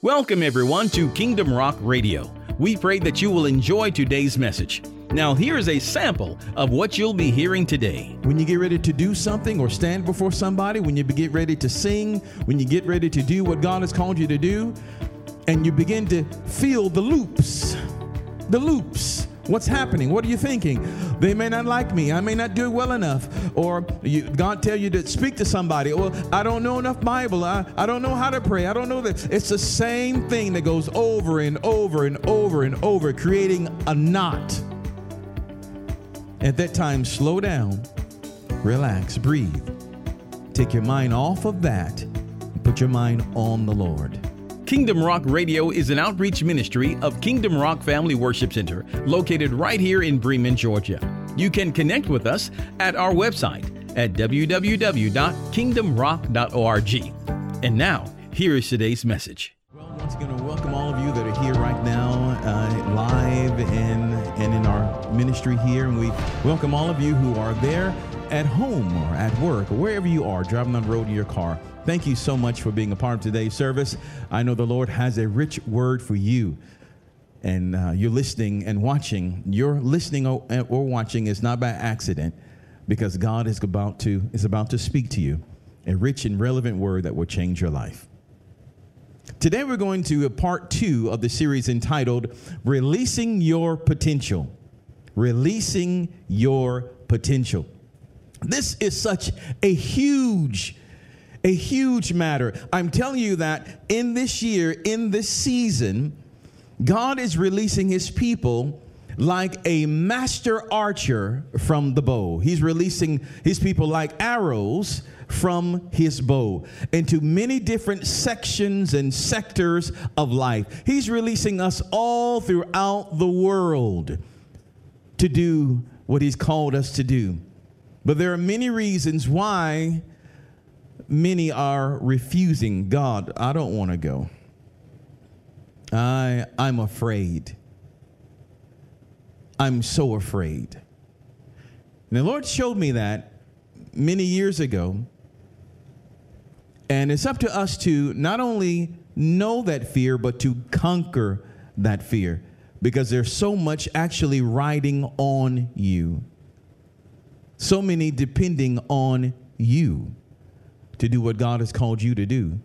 Welcome, everyone, to Kingdom Rock Radio. We pray that you will enjoy today's message. Now, here is a sample of what you'll be hearing today. When you get ready to do something or stand before somebody, when you get ready to sing, when you get ready to do what God has called you to do, and you begin to feel the loops, the loops What's happening? What are you thinking? They may not like me. I may not do it well enough. Or you, God tell you to speak to somebody. Well, I don't know enough Bible. I, I don't know how to pray. I don't know that. It's the same thing that goes over and over and over and over, creating a knot. At that time, slow down, relax, breathe. Take your mind off of that put your mind on the Lord. Kingdom Rock Radio is an outreach ministry of Kingdom Rock Family Worship Center, located right here in Bremen, Georgia. You can connect with us at our website at www.kingdomrock.org. And now, here is today's message. Well, once again, welcome all of you that are here right now, uh, live and, and in our ministry here. And we welcome all of you who are there at home or at work or wherever you are, driving on the road in your car. Thank you so much for being a part of today's service. I know the Lord has a rich word for you. And uh, you're listening and watching. Your listening or, or watching is not by accident because God is about to is about to speak to you a rich and relevant word that will change your life. Today we're going to part 2 of the series entitled Releasing Your Potential. Releasing Your Potential. This is such a huge a huge matter. I'm telling you that in this year, in this season, God is releasing his people like a master archer from the bow. He's releasing his people like arrows from his bow into many different sections and sectors of life. He's releasing us all throughout the world to do what he's called us to do. But there are many reasons why many are refusing God, I don't want to go. I, I'm afraid. I'm so afraid. And the Lord showed me that many years ago. And it's up to us to not only know that fear, but to conquer that fear because there's so much actually riding on you. So many depending on you to do what God has called you to do.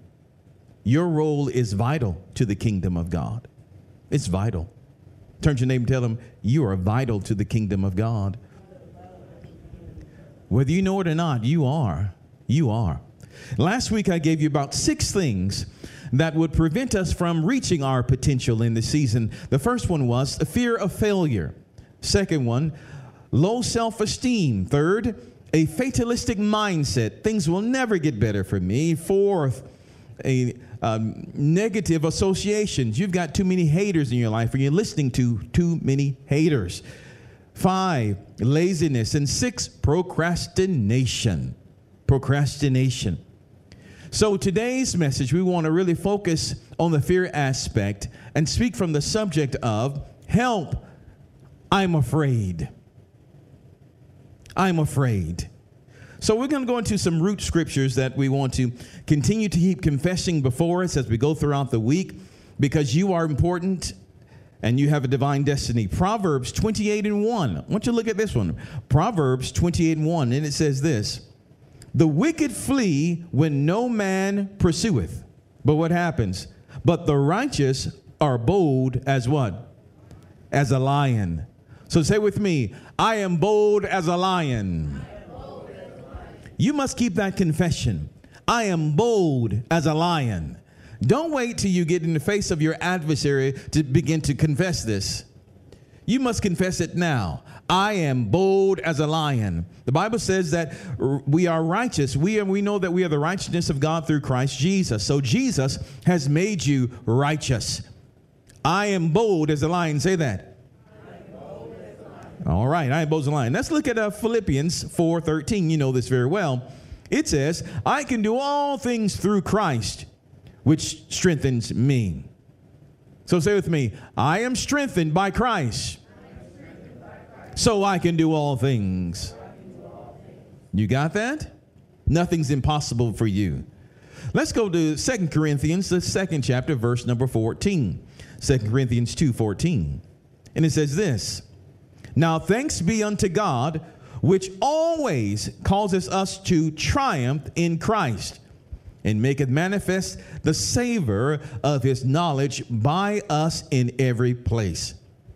Your role is vital to the kingdom of God. It's vital. Turn to your and tell them, You are vital to the kingdom of God. Whether you know it or not, you are. You are. Last week, I gave you about six things that would prevent us from reaching our potential in the season. The first one was the fear of failure. Second one, low self esteem. Third, a fatalistic mindset. Things will never get better for me. Fourth, a um, negative associations. You've got too many haters in your life, or you're listening to too many haters. Five, laziness. And six, procrastination. Procrastination. So, today's message, we want to really focus on the fear aspect and speak from the subject of help, I'm afraid. I'm afraid. So we're going to go into some root scriptures that we want to continue to keep confessing before us as we go throughout the week because you are important and you have a divine destiny. Proverbs 28 and 1. I want you to look at this one. Proverbs 28 and 1. And it says this The wicked flee when no man pursueth. But what happens? But the righteous are bold as what? As a lion. So say with me, I am bold as a lion. You must keep that confession. I am bold as a lion. Don't wait till you get in the face of your adversary to begin to confess this. You must confess it now. I am bold as a lion. The Bible says that we are righteous. We, are, we know that we are the righteousness of God through Christ Jesus. So Jesus has made you righteous. I am bold as a lion. Say that. All right, I bows the line. Let's look at uh, Philippians 4:13. You know this very well. It says, "I can do all things through Christ, which strengthens me." So say with me, "I am strengthened by Christ, so I can do all things." You got that? Nothing's impossible for you. Let's go to Second Corinthians, the second chapter, verse number 14. 2 Corinthians 2:14. And it says this Now thanks be unto God, which always causes us to triumph in Christ, and maketh manifest the savor of his knowledge by us in every place.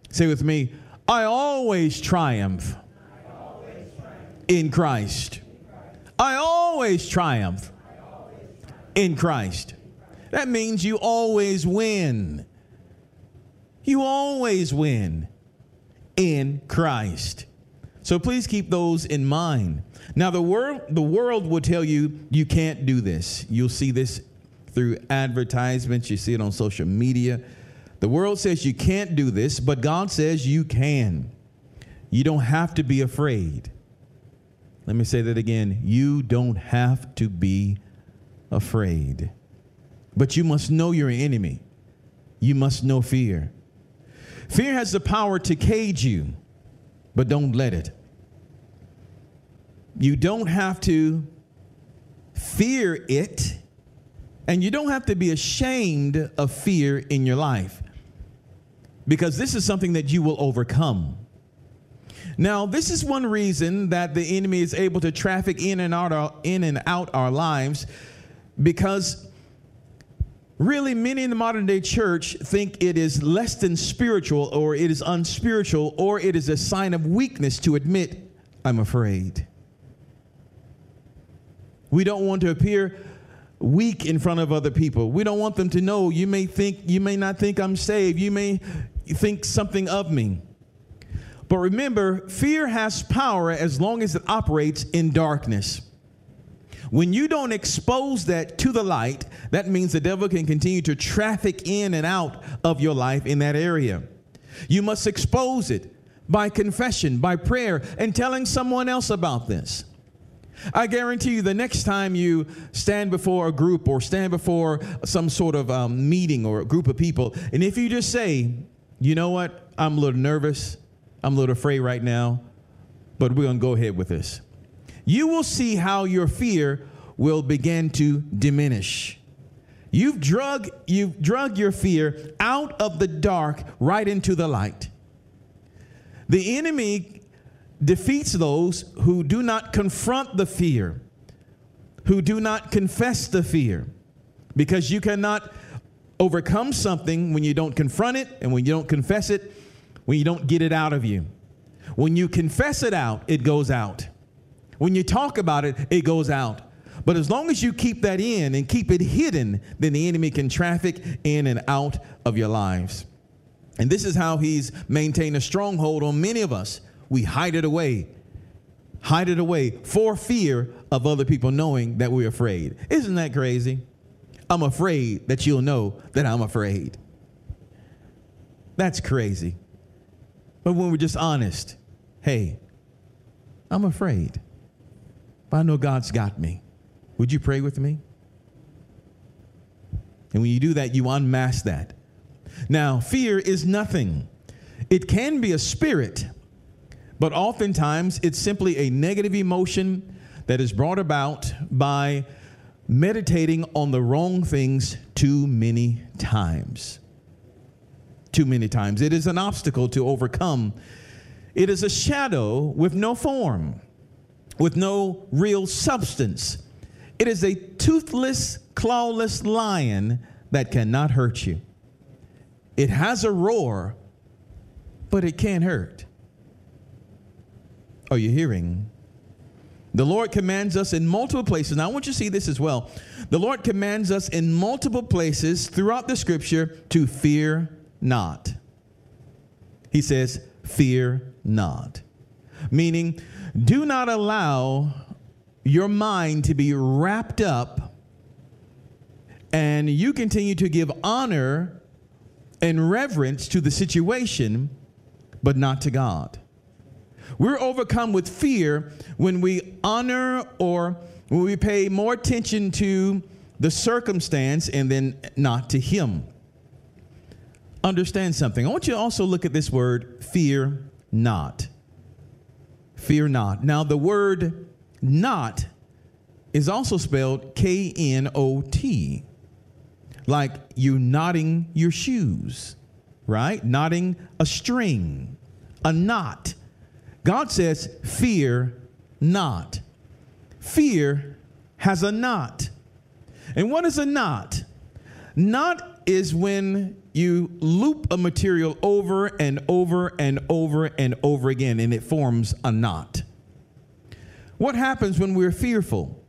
Say with me, I always triumph, in Christ. I always triumph in Christ. That means you always win. You always win in Christ. So please keep those in mind. Now the world the world will tell you you can't do this. You'll see this through advertisements, you see it on social media. The world says you can't do this, but God says you can. You don't have to be afraid. Let me say that again. You don't have to be afraid. But you must know your enemy. You must know fear. Fear has the power to cage you, but don't let it. You don't have to fear it, and you don't have to be ashamed of fear in your life because this is something that you will overcome. Now, this is one reason that the enemy is able to traffic in and out our, in and out our lives because really many in the modern day church think it is less than spiritual or it is unspiritual or it is a sign of weakness to admit I'm afraid. We don't want to appear weak in front of other people. We don't want them to know you may think you may not think I'm saved. You may think something of me. But remember, fear has power as long as it operates in darkness. When you don't expose that to the light, that means the devil can continue to traffic in and out of your life in that area. You must expose it by confession, by prayer, and telling someone else about this. I guarantee you, the next time you stand before a group or stand before some sort of um, meeting or a group of people, and if you just say, you know what, I'm a little nervous, I'm a little afraid right now, but we're to go ahead with this you will see how your fear will begin to diminish. You've drug, you've drug your fear out of the dark right into the light. The enemy defeats those who do not confront the fear, who do not confess the fear, because you cannot overcome something when you don't confront it and when you don't confess it, when you don't get it out of you. When you confess it out, it goes out. When you talk about it, it goes out. But as long as you keep that in and keep it hidden, then the enemy can traffic in and out of your lives. And this is how he's maintained a stronghold on many of us. We hide it away, hide it away for fear of other people knowing that we're afraid. Isn't that crazy? I'm afraid that you'll know that I'm afraid. That's crazy. But when we're just honest, hey, I'm afraid. But I know God's got me. Would you pray with me? And when you do that, you unmask that. Now, fear is nothing. It can be a spirit, but oftentimes it's simply a negative emotion that is brought about by meditating on the wrong things too many times. Too many times. It is an obstacle to overcome. It is a shadow with no form with no real substance. It is a toothless, clawless lion that cannot hurt you. It has a roar, but it can't hurt. Are you hearing? The Lord commands us in multiple places. Now, I want you to see this as well. The Lord commands us in multiple places throughout the scripture to fear not. He says, Fear not. Meaning, do not allow your mind to be wrapped up and you continue to give honor and reverence to the situation, but not to God. We're overcome with fear when we honor or when we pay more attention to the circumstance and then not to Him. Understand something. I want you to also look at this word, fear not. Fear not. Now, the word not is also spelled K N O T, like you knotting your shoes, right? Knotting a string, a knot. God says, Fear not. Fear has a knot. And what is a knot? Knot is when you loop a material over and over and over and over again, and it forms a knot. What happens when we're fearful?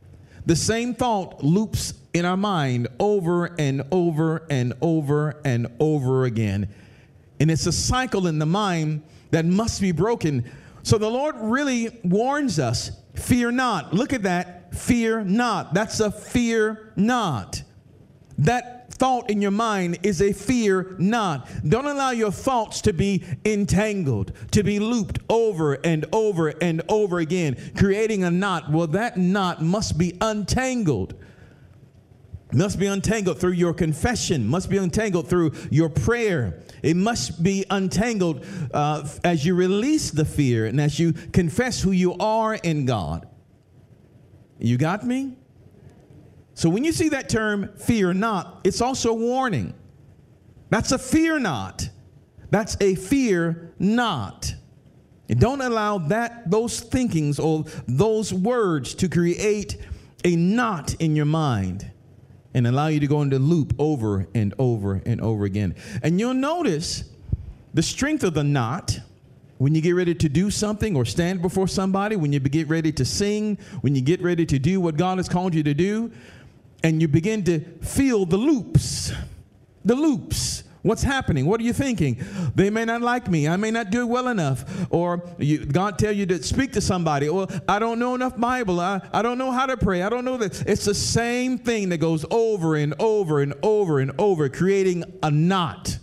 The same thought loops in our mind over and over and over and over again. And it's a cycle in the mind that must be broken. So the Lord really warns us fear not. Look at that. Fear not. That's a fear not. That thought in your mind is a fear not. Don't allow your thoughts to be entangled, to be looped over and over and over again, creating a knot. Well, that knot must be untangled. Must be untangled through your confession, must be untangled through your prayer. It must be untangled uh, as you release the fear and as you confess who you are in God. You got me? So when you see that term fear not, it's also a warning. That's a fear not. That's a fear not. And don't allow that those thinkings or those words to create a knot in your mind and allow you to go into loop over and over and over again. And you'll notice the strength of the knot when you get ready to do something or stand before somebody, when you get ready to sing, when you get ready to do what God has called you to do, and you begin to feel the loops. The loops. What's happening? What are you thinking? They may not like me. I may not do it well enough. Or you, God tell you to speak to somebody. Or I don't know enough Bible. I, I don't know how to pray. I don't know that. It's the same thing that goes over and over and over and over, creating a knot.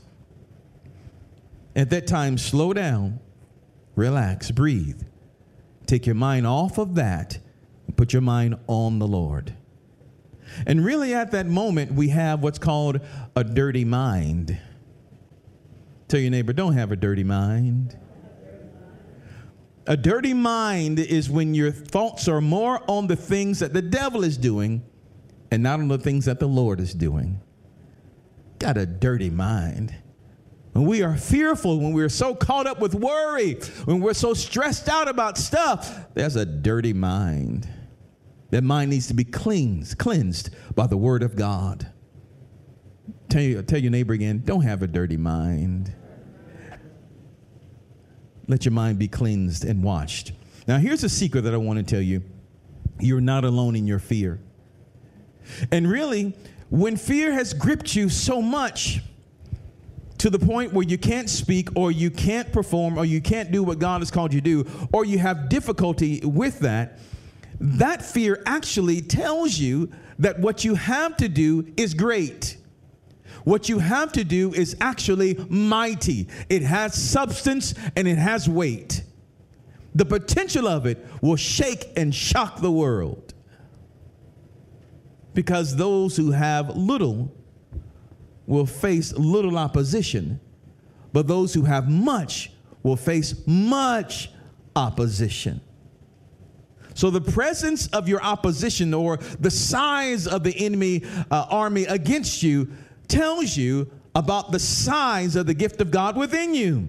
At that time, slow down, relax, breathe. Take your mind off of that put your mind on the Lord. And really, at that moment, we have what's called a dirty mind. Tell your neighbor, don't have a dirty mind. A dirty mind is when your thoughts are more on the things that the devil is doing and not on the things that the Lord is doing. Got a dirty mind. When we are fearful, when we're so caught up with worry, when we're so stressed out about stuff, there's a dirty mind. That mind needs to be cleansed, cleansed by the word of God. Tell, you, tell your neighbor again, don't have a dirty mind. Let your mind be cleansed and washed. Now, here's a secret that I want to tell you you're not alone in your fear. And really, when fear has gripped you so much to the point where you can't speak or you can't perform or you can't do what God has called you to do, or you have difficulty with that, that fear actually tells you that what you have to do is great. What you have to do is actually mighty. It has substance and it has weight. The potential of it will shake and shock the world. Because those who have little will face little opposition, but those who have much will face much opposition. So the presence of your opposition or the size of the enemy uh, army against you tells you about the size of the gift of God within you.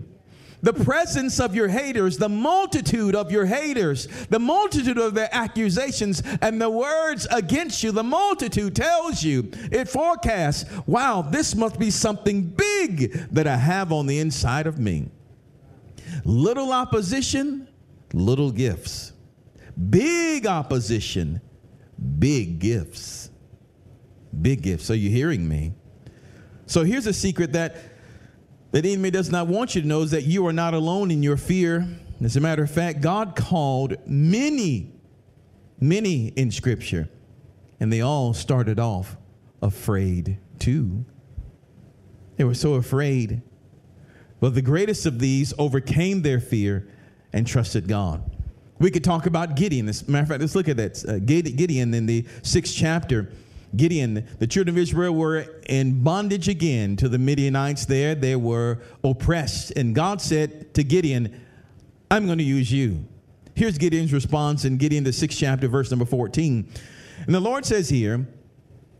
The presence of your haters, the multitude of your haters, the multitude of their accusations and the words against you, the multitude tells you, it forecasts, wow, this must be something big that I have on the inside of me. Little opposition, little gifts. Big opposition, big gifts. Big gifts. Are you hearing me? So here's a secret that the enemy does not want you to know is that you are not alone in your fear. As a matter of fact, God called many, many in Scripture, and they all started off afraid too. They were so afraid. But the greatest of these overcame their fear and trusted God. We could talk about Gideon. As a matter of fact, let's look at that. Uh, Gideon in the sixth chapter. Gideon, the children of Israel were in bondage again to the Midianites there. They were oppressed. And God said to Gideon, I'm going to use you. Here's Gideon's response in Gideon, the sixth chapter, verse number 14. And the Lord says here,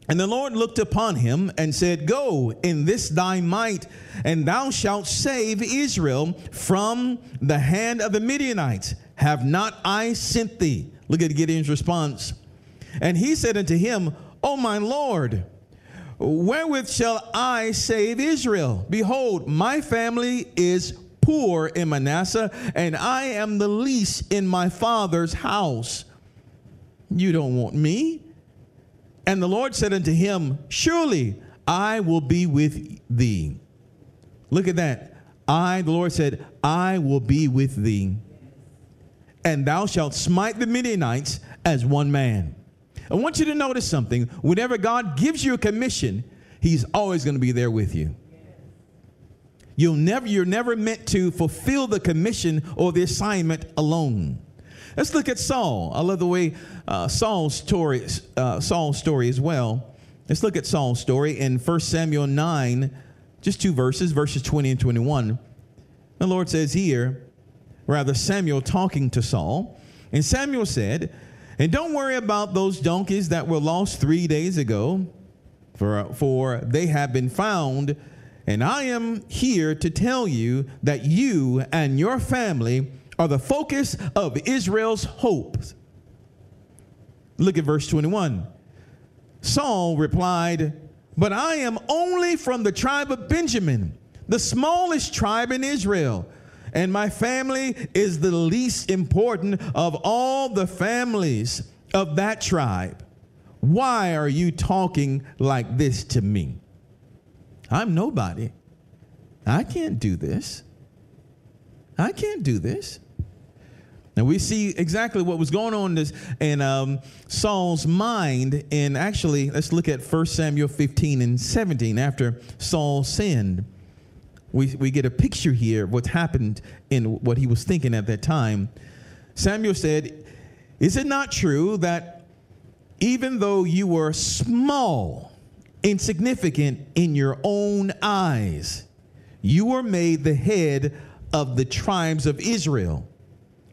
and the Lord looked upon him and said, Go in this thy might, and thou shalt save Israel from the hand of the Midianites. Have not I sent thee? Look at Gideon's response. And he said unto him, O my Lord, wherewith shall I save Israel? Behold, my family is poor in Manasseh, and I am the least in my father's house. You don't want me and the Lord said unto him, Surely I will be with thee. Look at that. I, the Lord said, I will be with thee. And thou shalt smite the Midianites as one man. I want you to notice something. Whenever God gives you a commission, He's always going to be there with you. You'll never, you're never meant to fulfill the commission or the assignment alone. Let's look at Saul. I love the way uh, Saul's story, uh, Saul's story as well. Let's look at Saul's story in 1 Samuel 9, just two verses, verses 20 and 21. The Lord says here, rather Samuel talking to Saul, and Samuel said, And don't worry about those donkeys that were lost three days ago, for, for they have been found. And I am here to tell you that you and your family are the focus of Israel's hopes. Look at verse 21. Saul replied, But I am only from the tribe of Benjamin, the smallest tribe in Israel, and my family is the least important of all the families of that tribe. Why are you talking like this to me? I'm nobody. I can't do this. I can't do this. And we see exactly what was going on in, this, in um, Saul's mind. And actually, let's look at 1 Samuel 15 and 17. After Saul sinned, we, we get a picture here of what happened in what he was thinking at that time. Samuel said, Is it not true that even though you were small, insignificant in your own eyes, you were made the head of the tribes of Israel?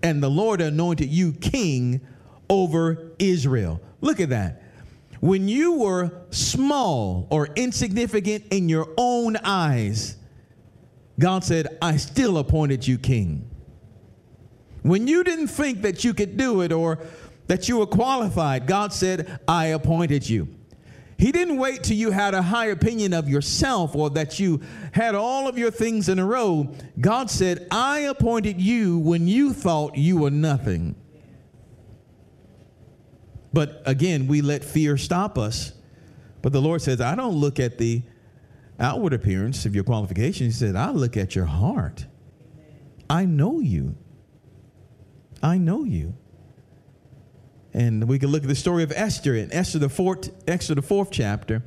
and the Lord anointed you king over Israel. Look at that. When you were small or insignificant in your own eyes, God said, I still appointed you king. When you didn't think that you could do it or that you were qualified, God said, I appointed you. He didn't wait till you had a high opinion of yourself or that you had all of your things in a row. God said, I appointed you when you thought you were nothing. But again, we let fear stop us. But the Lord says, I don't look at the outward appearance of your qualifications. He said, I look at your heart. I know you. I know you. And we can look at the story of Esther in Esther the fourth, Esther the fourth chapter.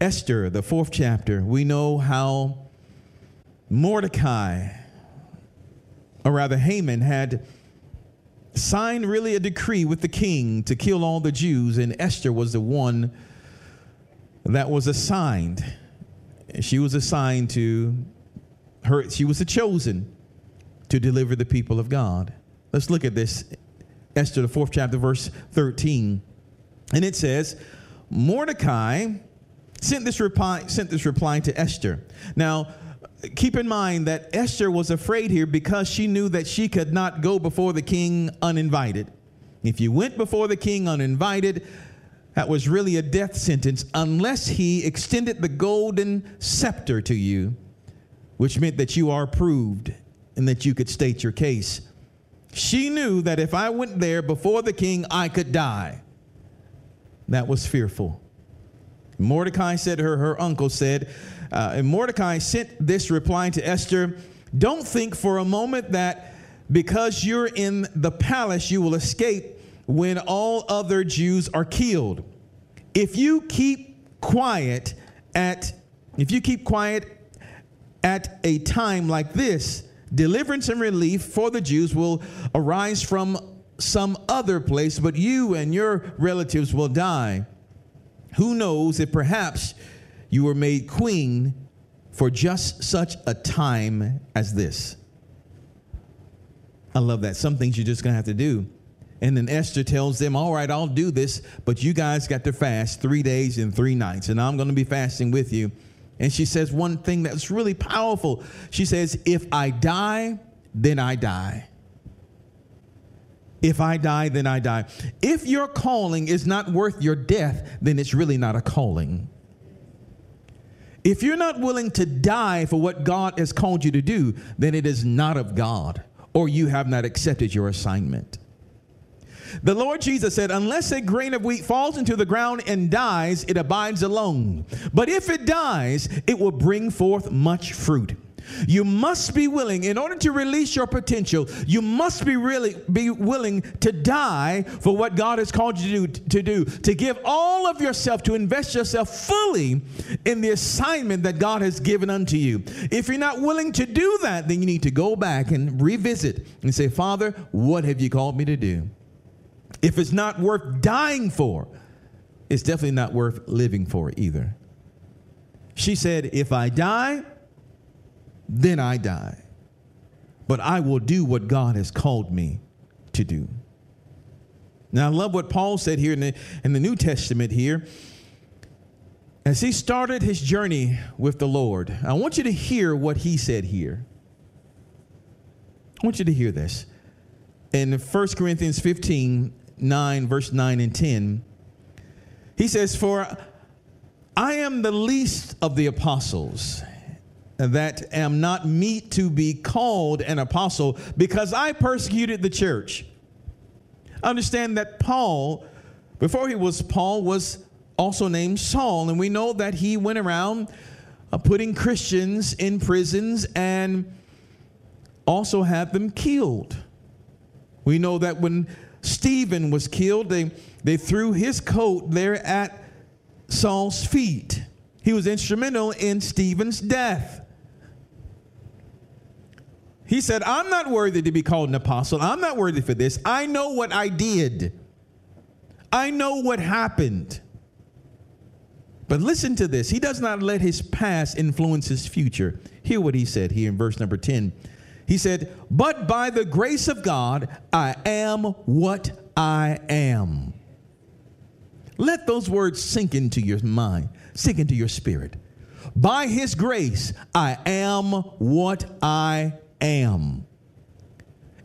Esther, the fourth chapter, we know how Mordecai, or rather Haman, had signed really a decree with the king to kill all the Jews, and Esther was the one that was assigned. She was assigned to her, she was the chosen to deliver the people of God. Let's look at this Esther, the fourth chapter, verse 13. And it says, Mordecai sent this reply, sent this reply to Esther. Now, keep in mind that Esther was afraid here because she knew that she could not go before the king uninvited. If you went before the king uninvited, that was really a death sentence unless he extended the golden scepter to you, which meant that you are approved and that you could state your case. She knew that if I went there before the king, I could die. That was fearful. Mordecai said to her, her uncle said, uh, and Mordecai sent this reply to Esther Don't think for a moment that because you're in the palace, you will escape when all other Jews are killed. If you keep quiet at if you keep quiet at a time like this, Deliverance and relief for the Jews will arise from some other place, but you and your relatives will die. Who knows if perhaps you were made queen for just such a time as this? I love that. Some things you're just going to have to do. And then Esther tells them, All right, I'll do this, but you guys got to fast three days and three nights, and I'm going to be fasting with you. And she says one thing that's really powerful. She says, If I die, then I die. If I die, then I die. If your calling is not worth your death, then it's really not a calling. If you're not willing to die for what God has called you to do, then it is not of God, or you have not accepted your assignment. The Lord Jesus said, Unless a grain of wheat falls into the ground and dies, it abides alone. But if it dies, it will bring forth much fruit. You must be willing, in order to release your potential, you must be really be willing to die for what God has called you to do, to do, to give all of yourself, to invest yourself fully in the assignment that God has given unto you. If you're not willing to do that, then you need to go back and revisit and say, Father, what have you called me to do? If it's not worth dying for, it's definitely not worth living for either. She said, If I die, then I die. But I will do what God has called me to do. Now, I love what Paul said here in the, in the New Testament here. As he started his journey with the Lord, I want you to hear what he said here. I want you to hear this. In 1 Corinthians 15, 9, verse 9 and 10, he says, For I am the least of the apostles that am not meet to be called an apostle because I persecuted the church. Understand that Paul, before he was Paul, was also named Saul, and we know that he went around uh, putting Christians in prisons and also had them killed. We know that when Stephen was killed, they, they threw his coat there at Saul's feet. He was instrumental in Stephen's death. He said, I'm not worthy to be called an apostle. I'm not worthy for this. I know what I did, I know what happened. But listen to this. He does not let his past influence his future. Hear what he said here in verse number 10. He said, But by the grace of God, I am what I am. Let those words sink into your mind, sink into your spirit. By his grace, I am what I am.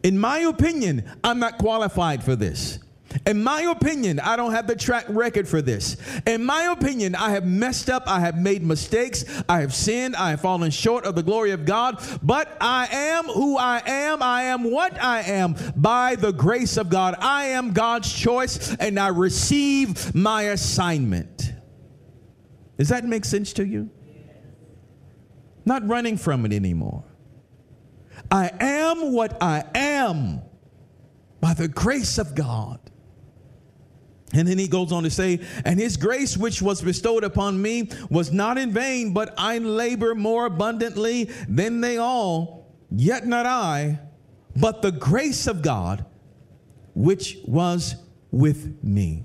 In my opinion, I'm not qualified for this. In my opinion, I don't have the track record for this. In my opinion, I have messed up. I have made mistakes. I have sinned. I have fallen short of the glory of God. But I am who I am. I am what I am by the grace of God. I am God's choice and I receive my assignment. Does that make sense to you? Not running from it anymore. I am what I am by the grace of God. And then he goes on to say, And his grace which was bestowed upon me was not in vain, but I labor more abundantly than they all, yet not I, but the grace of God which was with me.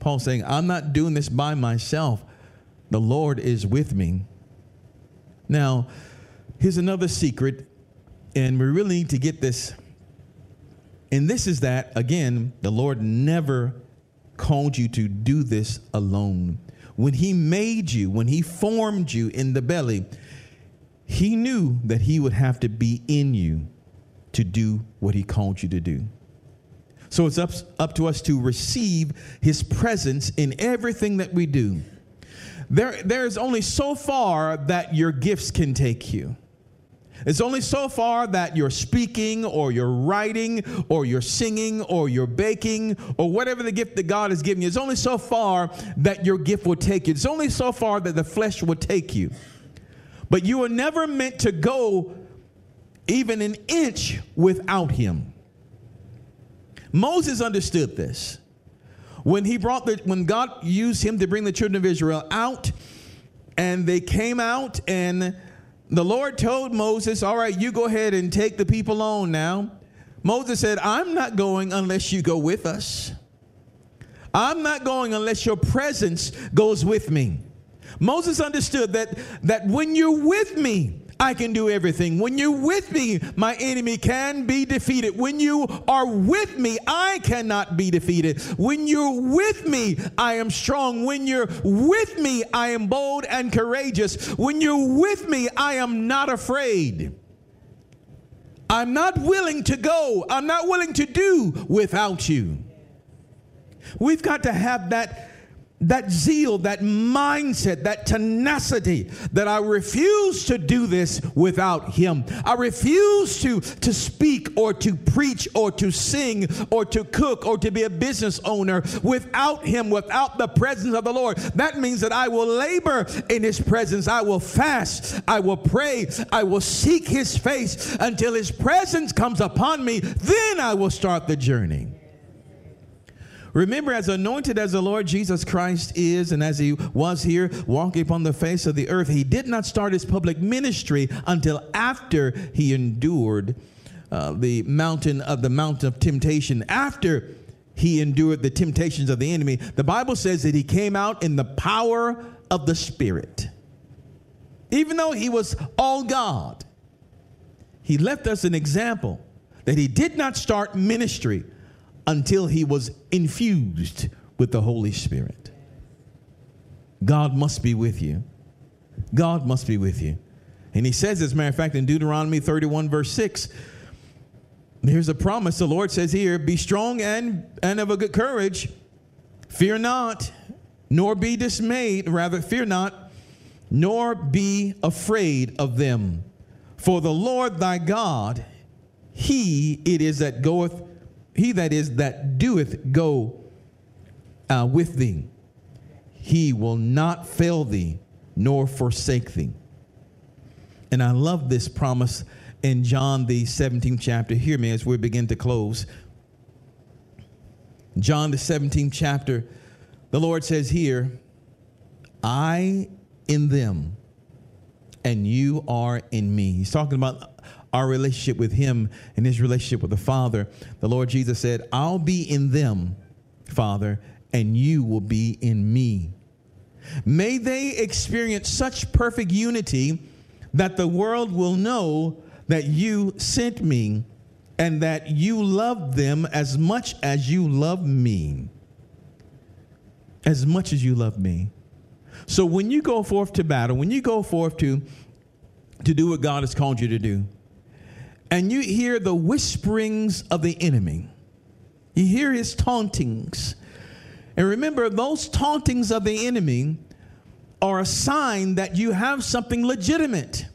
Paul saying, I'm not doing this by myself. The Lord is with me. Now, Here's another secret, and we really need to get this. And this is that, again, the Lord never called you to do this alone. When He made you, when He formed you in the belly, He knew that He would have to be in you to do what He called you to do. So it's up, up to us to receive His presence in everything that we do. There, there is only so far that your gifts can take you. It's only so far that you're speaking or you're writing or you're singing or you're baking or whatever the gift that God has given you. It's only so far that your gift will take you. It's only so far that the flesh will take you. But you are never meant to go even an inch without him. Moses understood this. When he brought the when God used him to bring the children of Israel out and they came out and the Lord told Moses, All right, you go ahead and take the people on now. Moses said, I'm not going unless you go with us. I'm not going unless your presence goes with me. Moses understood that, that when you're with me, I can do everything. When you're with me, my enemy can be defeated. When you are with me, I cannot be defeated. When you're with me, I am strong. When you're with me, I am bold and courageous. When you're with me, I am not afraid. I'm not willing to go. I'm not willing to do without you. We've got to have that that zeal, that mindset, that tenacity that I refuse to do this without him. I refuse to, to speak or to preach or to sing or to cook or to be a business owner without him, without the presence of the Lord. That means that I will labor in his presence. I will fast. I will pray. I will seek his face until his presence comes upon me. Then I will start the journey. Remember, as anointed as the Lord Jesus Christ is, and as he was here walking upon the face of the earth, he did not start his public ministry until after he endured uh, the mountain of the mountain of temptation. After he endured the temptations of the enemy, the Bible says that he came out in the power of the Spirit. Even though he was all God, he left us an example that he did not start ministry until he was infused with the Holy Spirit. God must be with you. God must be with you. And he says, as a matter of fact, in Deuteronomy 31, verse 6, here's a promise. The Lord says here, Be strong and, and of a good courage. Fear not, nor be dismayed. Rather, fear not, nor be afraid of them. For the Lord thy God, he it is that goeth he that is that doeth go uh, with thee. He will not fail thee nor forsake thee. And I love this promise in John, the 17th chapter. Hear me as we begin to close. John, the 17th chapter, the Lord says here, I in them, and you are in me. He's talking about our relationship with Him and His relationship with the Father, the Lord Jesus said, I'll be in them, Father, and you will be in me. May they experience such perfect unity that the world will know that you sent me and that you love them as much as you love me. As much as you love me. So when you go forth to battle, when you go forth to, to do what God has called you to do, and you hear the whisperings of the enemy. You hear his tauntings. And remember, those tauntings of the enemy are a sign that you have something legitimate.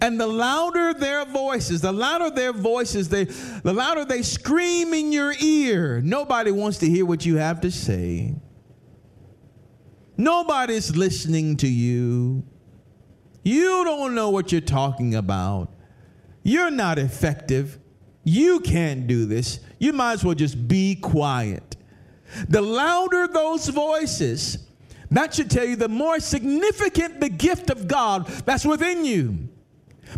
And the louder their voices, the louder their voices, they, the louder they scream in your ear. Nobody wants to hear what you have to say. Nobody's listening to you. You don't know what you're talking about. You're not effective. You can't do this. You might as well just be quiet. The louder those voices, that should tell you the more significant the gift of God that's within you.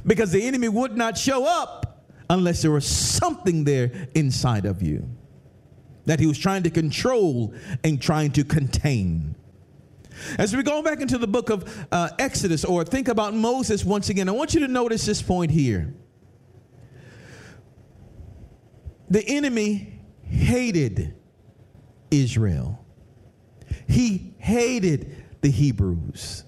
Because the enemy would not show up unless there was something there inside of you that he was trying to control and trying to contain. As we go back into the book of uh, Exodus or think about Moses once again, I want you to notice this point here. The enemy hated Israel. He hated the Hebrews.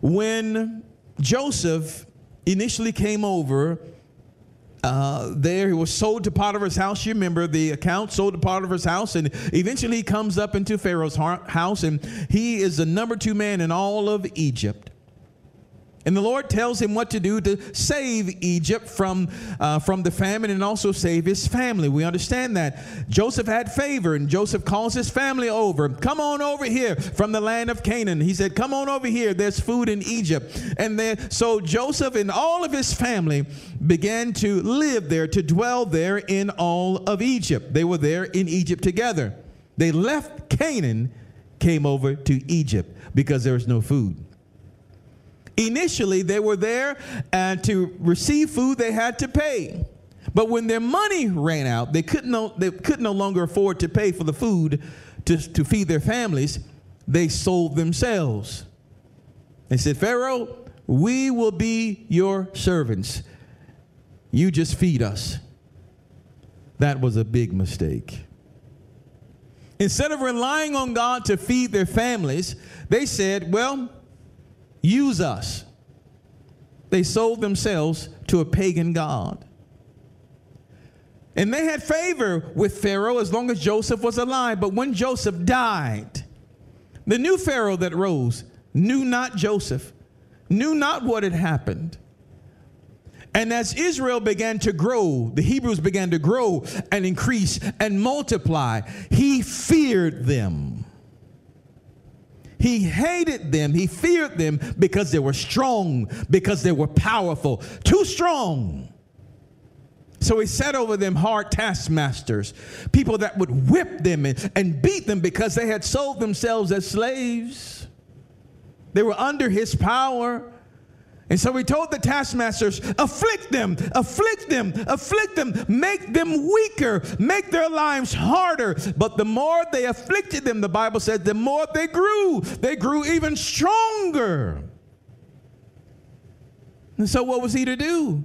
When Joseph initially came over, uh, there he was sold to Potiphar's house. You remember the account sold to Potiphar's house, and eventually he comes up into Pharaoh's house, and he is the number two man in all of Egypt. And the Lord tells him what to do to save Egypt from, uh, from the famine and also save his family. We understand that. Joseph had favor, and Joseph calls his family over. Come on over here from the land of Canaan. He said, Come on over here. There's food in Egypt. And then, so Joseph and all of his family began to live there, to dwell there in all of Egypt. They were there in Egypt together. They left Canaan, came over to Egypt because there was no food. Initially, they were there and to receive food, they had to pay. But when their money ran out, they could no, they could no longer afford to pay for the food to, to feed their families. They sold themselves. They said, Pharaoh, We will be your servants. You just feed us. That was a big mistake. Instead of relying on God to feed their families, they said, Well, use us. They sold themselves to a pagan God. And they had favor with Pharaoh as long as Joseph was alive. But when Joseph died, the new Pharaoh that rose knew not Joseph, knew not what had happened. And as Israel began to grow, the Hebrews began to grow and increase and multiply, he feared them. He hated them. He feared them because they were strong, because they were powerful, too strong. So he set over them hard taskmasters, people that would whip them and, and beat them because they had sold themselves as slaves. They were under his power. And so he told the taskmasters, afflict them, afflict them, afflict them, make them weaker, make their lives harder. But the more they afflicted them, the Bible says, the more they grew. They grew even stronger. And so what was he to do?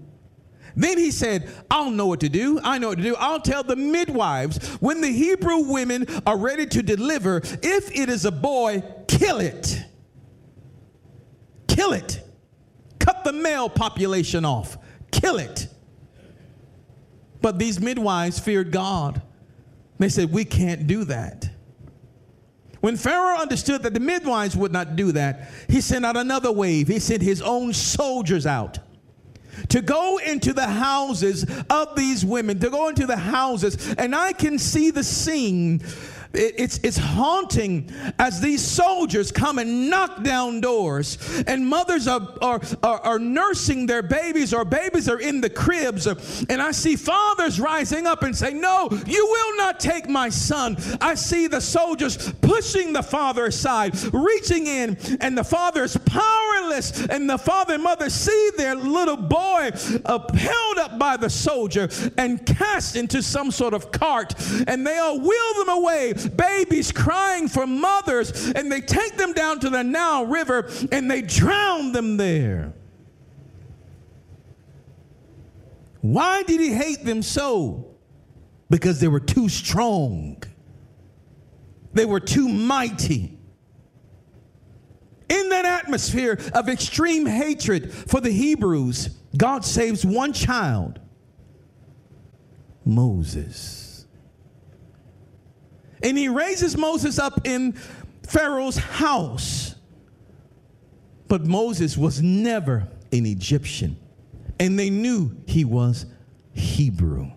Then he said, I'll know what to do. I know what to do. I'll tell the midwives when the Hebrew women are ready to deliver, if it is a boy, kill it. Kill it. The male population off. Kill it. But these midwives feared God. They said, We can't do that. When Pharaoh understood that the midwives would not do that, he sent out another wave. He sent his own soldiers out to go into the houses of these women, to go into the houses, and I can see the scene it's, it's haunting as these soldiers come and knock down doors, and mothers are, are, are, are nursing their babies, or babies are in the cribs. And I see fathers rising up and say, No, you will not take my son. I see the soldiers pushing the father aside, reaching in, and the father is powerless. And the father and mother see their little boy uh, held up by the soldier and cast into some sort of cart, and they all wheel them away babies crying for mothers, and they take them down to the Nile River and they drown them there. Why did he hate them so? Because they were too strong, they were too mighty. In that atmosphere of extreme hatred for the Hebrews, God saves one child Moses. And he raises Moses up in Pharaoh's house. But Moses was never an Egyptian, and they knew he was Hebrew.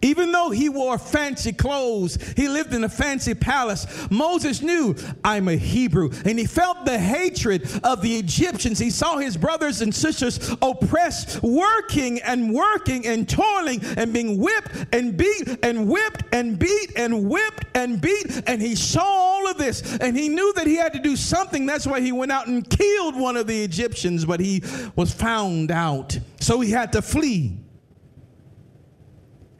Even though he wore fancy clothes, he lived in a fancy palace, Moses knew, I'm a Hebrew. And he felt the hatred of the Egyptians. He saw his brothers and sisters oppressed, working and working and toiling and being whipped and beat and whipped and beat and whipped and beat. And he saw all of this and he knew that he had to do something. That's why he went out and killed one of the Egyptians, but he was found out. So he had to flee.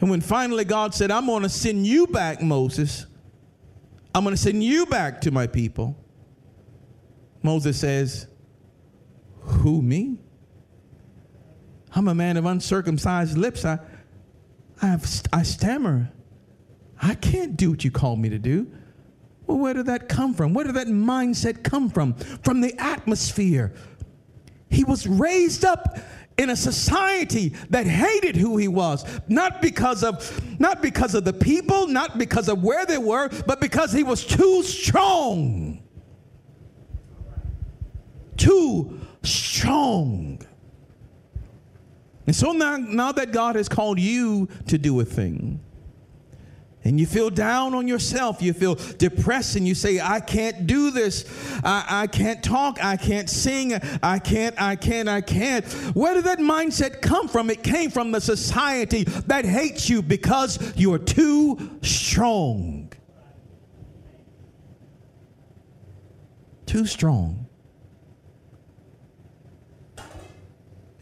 And when finally God said, I'm going to send you back, Moses, I'm going to send you back to my people, Moses says, Who, me? I'm a man of uncircumcised lips. I, I, have, I stammer. I can't do what you called me to do. Well, where did that come from? Where did that mindset come from? From the atmosphere. He was raised up in a society that hated who he was not because of not because of the people not because of where they were but because he was too strong. Too strong. And so now, now that god has called you to do a thing and you feel down on yourself, you feel depressed, and you say, I can't do this. I, I can't talk. I can't sing. I can't, I can't, I can't. Where did that mindset come from? It came from the society that hates you because you're too strong. Too strong.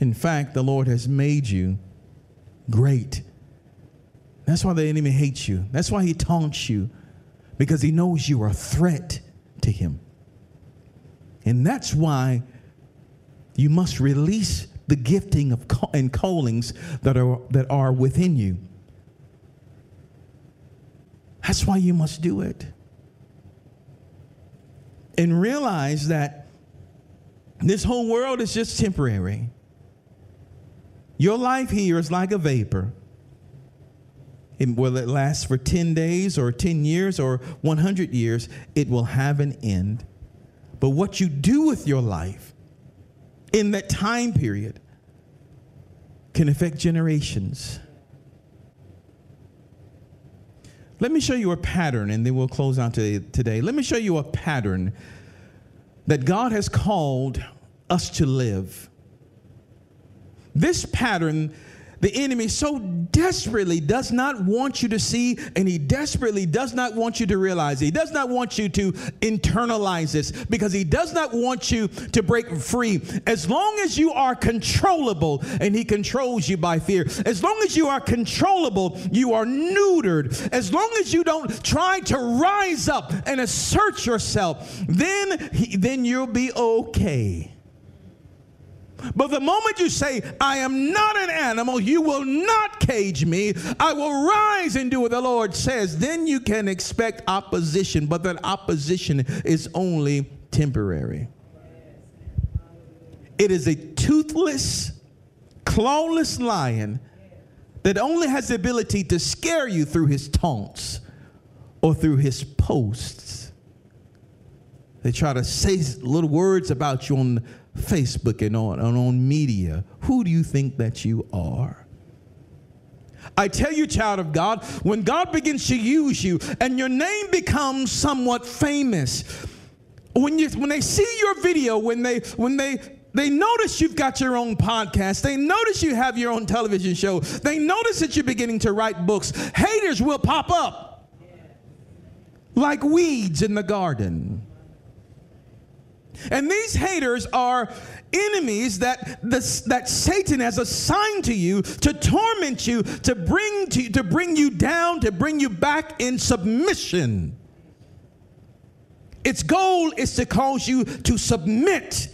In fact, the Lord has made you great that's why the enemy hates you. That's why he taunts you, because he knows you are a threat to him. And that's why You must release the gifting of and callings that are that are within you. That's why you must do it. And realize that this whole world is just temporary. Your life here is like a vapor. Will it last for 10 days or 10 years or 100 years? It will have an end. But what you do with your life in that time period can affect generations. Let me show you a pattern and then we'll close out today. Let me show you a pattern that God has called us to live. This pattern the enemy so desperately does not want you to see, and he desperately does not want you to realize. He does not want you to internalize this because he does not want you to break free. As long as you are controllable, and he controls you by fear, as long as you are controllable, you are neutered. As long as you don't try to rise up and assert yourself, then, then you'll be okay. But the moment you say, I am not an animal, you will not cage me, I will rise and do what the Lord says, then you can expect opposition. But that opposition is only temporary. It is a toothless, clawless lion that only has the ability to scare you through his taunts or through his posts. They try to say little words about you on Facebook and on, and on media. Who do you think that you are? I tell you, child of God, when God begins to use you and your name becomes somewhat famous, when you when they see your video, when they when they they notice you've got your own podcast. They notice you have your own television show. They notice that you're beginning to write books. Haters will pop up like weeds in the garden. And these haters are enemies that, the, that Satan has assigned to you to torment you, to bring, to, to bring you down, to bring you back in submission. Its goal is to cause you to submit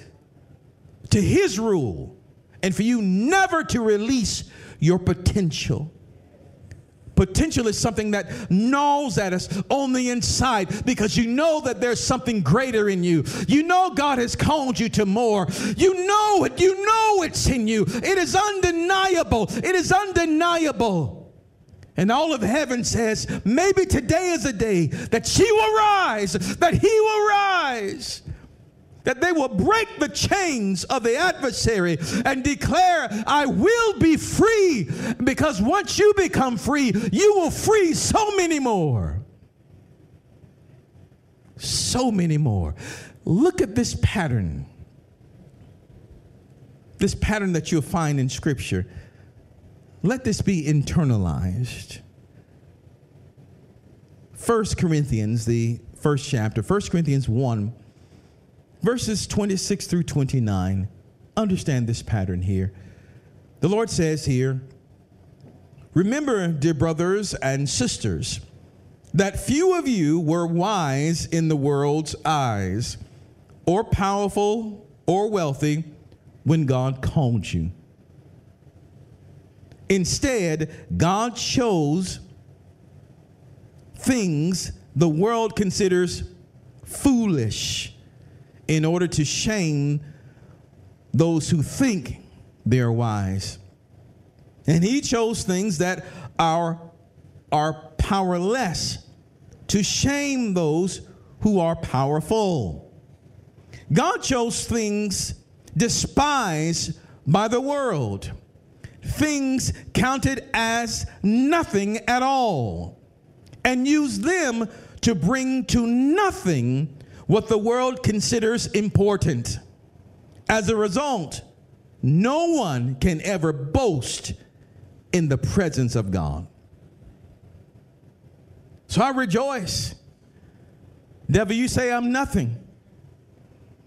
to his rule and for you never to release your potential. Potential is something that gnaws at us on the inside because you know that there's something greater in you. You know God has called you to more. You know it. You know it's in you. It is undeniable. It is undeniable. And all of heaven says, maybe today is a day that she will rise, that he will rise that they will break the chains of the adversary and declare, I will be free. Because once you become free, you will free so many more. So many more. Look at this pattern. This pattern that you'll find in Scripture. Let this be internalized. First Corinthians, the first chapter, First Corinthians 1 verses 26 through 29. Understand this pattern here. The Lord says here, Remember, dear brothers and sisters, that few of you were wise in the world's eyes, or powerful, or wealthy when God called you. Instead, God chose things the world considers foolish in order to shame those who think they're wise. And he chose things that are, are powerless to shame those who are powerful. God chose things despised by the world, things counted as nothing at all, and used them to bring to nothing what the world considers important. As a result, no one can ever boast in the presence of God. So I rejoice. Devil, you say I'm nothing.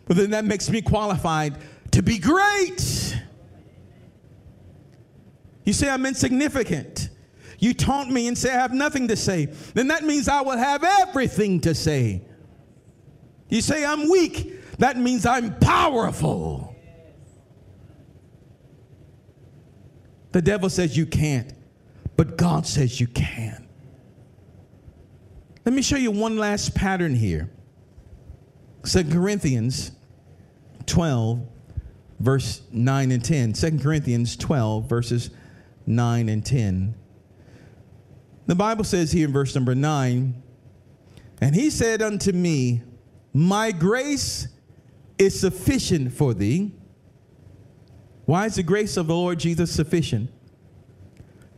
But then that makes me qualified to be great. You say I'm insignificant. You taunt me and say I have nothing to say. Then that means I will have everything to say. You say, I'm weak. That means I'm powerful. The devil says you can't, but God says you can. Let me show you one last pattern here. 2 Corinthians 12, verse 9 and 10. 2 Corinthians 12, verses 9 and 10. The Bible says here in verse number 9, and he said unto me, My grace is sufficient for thee. Why is the grace of the Lord Jesus sufficient?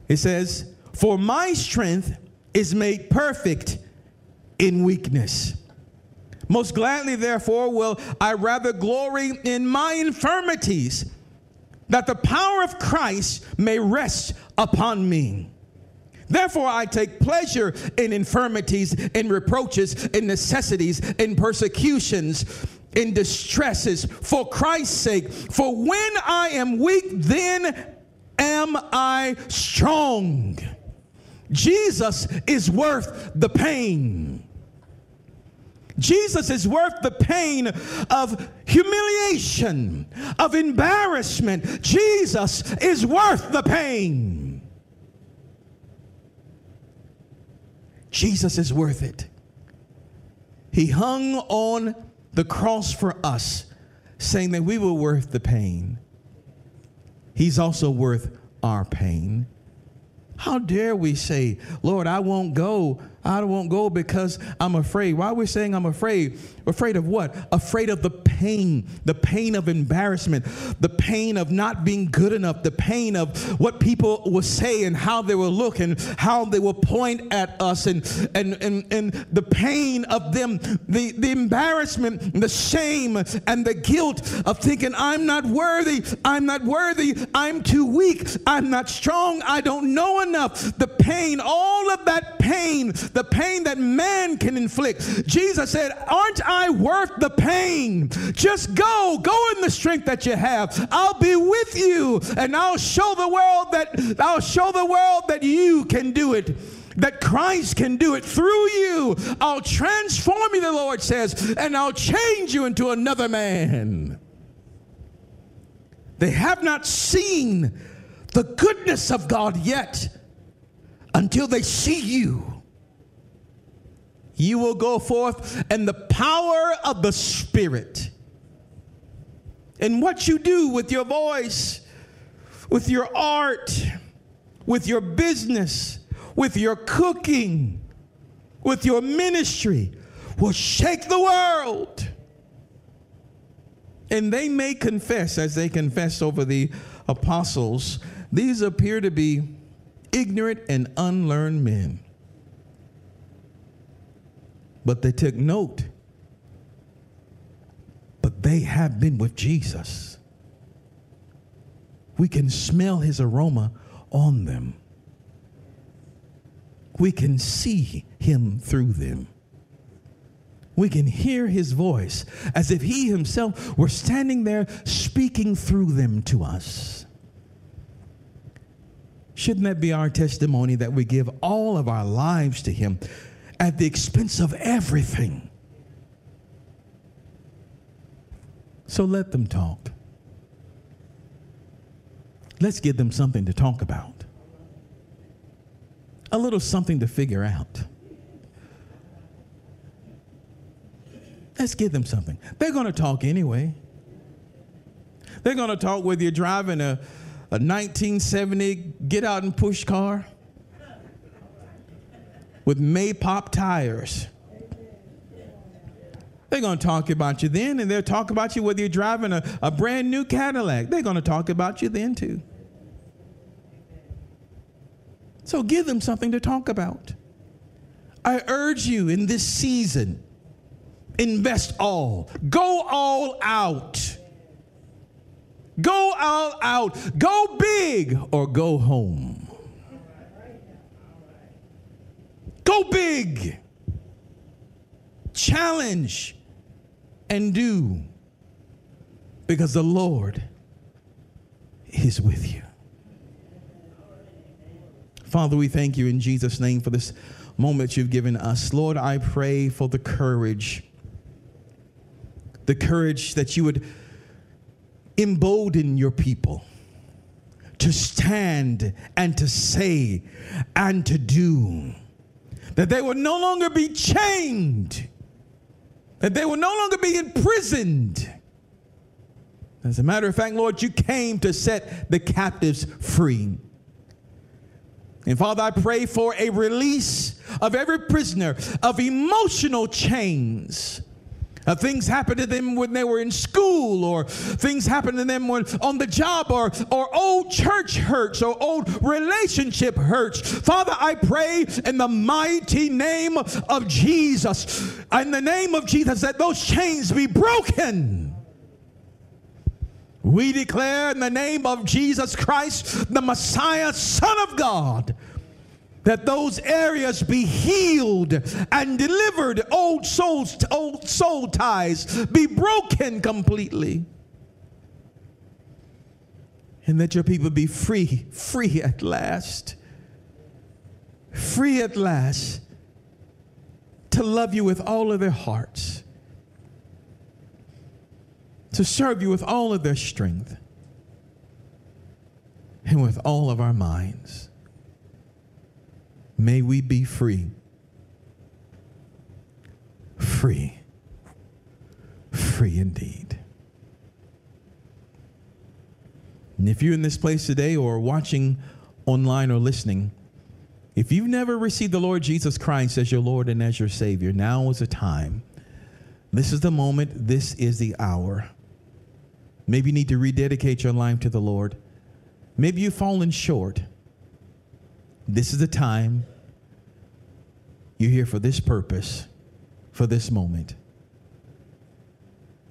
It says, For my strength is made perfect in weakness. Most gladly, therefore, will I rather glory in my infirmities, that the power of Christ may rest upon me. Therefore, I take pleasure in infirmities, in reproaches, in necessities, in persecutions, in distresses, for Christ's sake. For when I am weak, then am I strong. Jesus is worth the pain. Jesus is worth the pain of humiliation, of embarrassment. Jesus is worth the pain. Jesus is worth it. He hung on the cross for us, saying that we were worth the pain. He's also worth our pain. How dare we say, Lord, I won't go I won't go because I'm afraid. Why are we saying I'm afraid? Afraid of what? Afraid of the pain, the pain of embarrassment, the pain of not being good enough, the pain of what people will say and how they will look and how they will point at us and and and, and the pain of them, the, the embarrassment, the shame, and the guilt of thinking I'm not worthy, I'm not worthy, I'm too weak, I'm not strong, I don't know enough. The pain, all of that pain the pain that man can inflict. Jesus said, Aren't I worth the pain? Just go, go in the strength that you have. I'll be with you, and I'll show the world that I'll show the world that you can do it that Christ can do it through you. I'll transform you, the Lord says, and I'll change you into another man. They have not seen the goodness of God yet until they see you you will go forth and the power of the Spirit. And what you do with your voice, with your art, with your business, with your cooking, with your ministry will shake the world. And they may confess, as they confess over the apostles, these appear to be ignorant and unlearned men but they took note. But they have been with Jesus. We can smell his aroma on them. We can see him through them. We can hear his voice as if he himself were standing there speaking through them to us. Shouldn't that be our testimony that we give all of our lives to him? At the expense of everything. So let them talk. Let's give them something to talk about, a little something to figure out. Let's give them something. They're going to talk anyway. They're going to talk whether you're driving a, a 1970 get out and push car with Maypop tires. They're going to talk about you then, and they'll talk about you whether you're driving a, a brand new Cadillac. They're going to talk about you then, too. So give them something to talk about. I urge you in this season, invest all, go all out. Go all out. Go big or go home. Go big. Challenge and do because the Lord is with you. Father, we thank you in Jesus' name for this moment you've given us. Lord, I pray for the courage, the courage that you would embolden your people to stand and to say and to do. That they will no longer be chained, that they will no longer be imprisoned. As a matter of fact, Lord, you came to set the captives free. And Father, I pray for a release of every prisoner of emotional chains uh, things happened to them when they were in school, or things happened to them when on the job, or, or old church hurts, or old relationship hurts. Father, I pray in the mighty name of Jesus, in the name of Jesus, that those chains be broken. We declare in the name of Jesus Christ, the Messiah, Son of God, that those areas be healed and delivered, old souls, old soul ties be broken completely. And that your people be free, free at last. Free at last to love you with all of their hearts, to serve you with all of their strength, and with all of our minds. May we be free. Free. Free indeed. And if you're in this place today or watching online or listening, if you've never received the Lord Jesus Christ as your Lord and as your Savior, now is the time. This is the moment. This is the hour. Maybe you need to rededicate your life to the Lord. Maybe you've fallen short. This is the time. You're here for this purpose, for this moment.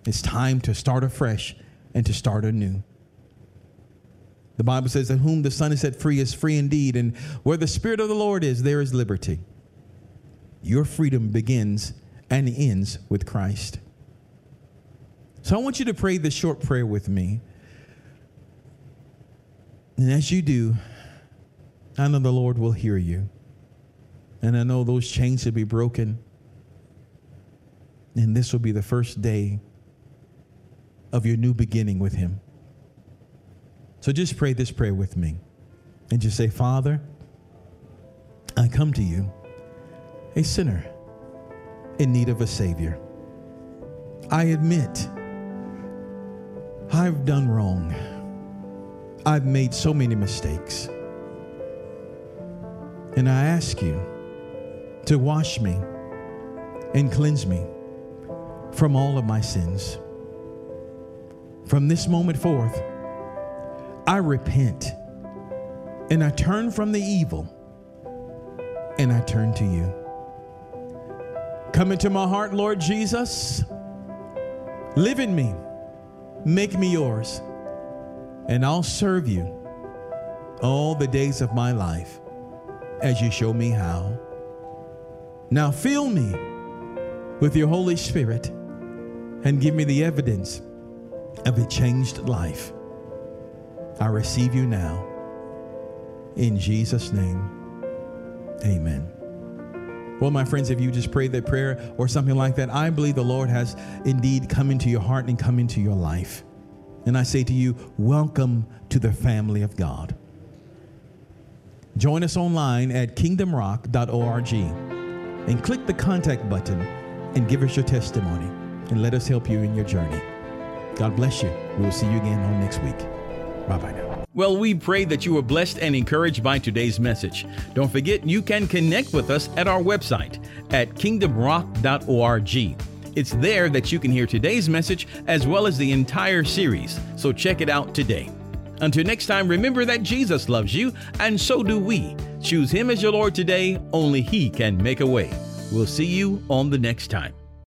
It's time to start afresh and to start anew. The Bible says that whom the Son has set free is free indeed, and where the Spirit of the Lord is, there is liberty. Your freedom begins and ends with Christ. So I want you to pray this short prayer with me. And as you do, I know the Lord will hear you. And I know those chains will be broken. And this will be the first day of your new beginning with Him. So just pray this prayer with me. And just say, Father, I come to you, a sinner in need of a Savior. I admit I've done wrong. I've made so many mistakes. And I ask you to wash me and cleanse me from all of my sins. From this moment forth, I repent and I turn from the evil and I turn to you. Come into my heart, Lord Jesus. Live in me. Make me yours. And I'll serve you all the days of my life as you show me how. Now fill me with your Holy Spirit and give me the evidence of a changed life. I receive you now. In Jesus' name, amen. Well, my friends, if you just prayed that prayer or something like that, I believe the Lord has indeed come into your heart and come into your life. And I say to you, welcome to the family of God. Join us online at kingdomrock.org and click the contact button and give us your testimony and let us help you in your journey. God bless you. We will see you again on next week. Bye bye now. Well, we pray that you were blessed and encouraged by today's message. Don't forget, you can connect with us at our website at kingdomrock.org. It's there that you can hear today's message as well as the entire series, so check it out today. Until next time, remember that Jesus loves you, and so do we. Choose Him as your Lord today. Only He can make a way. We'll see you on the next time.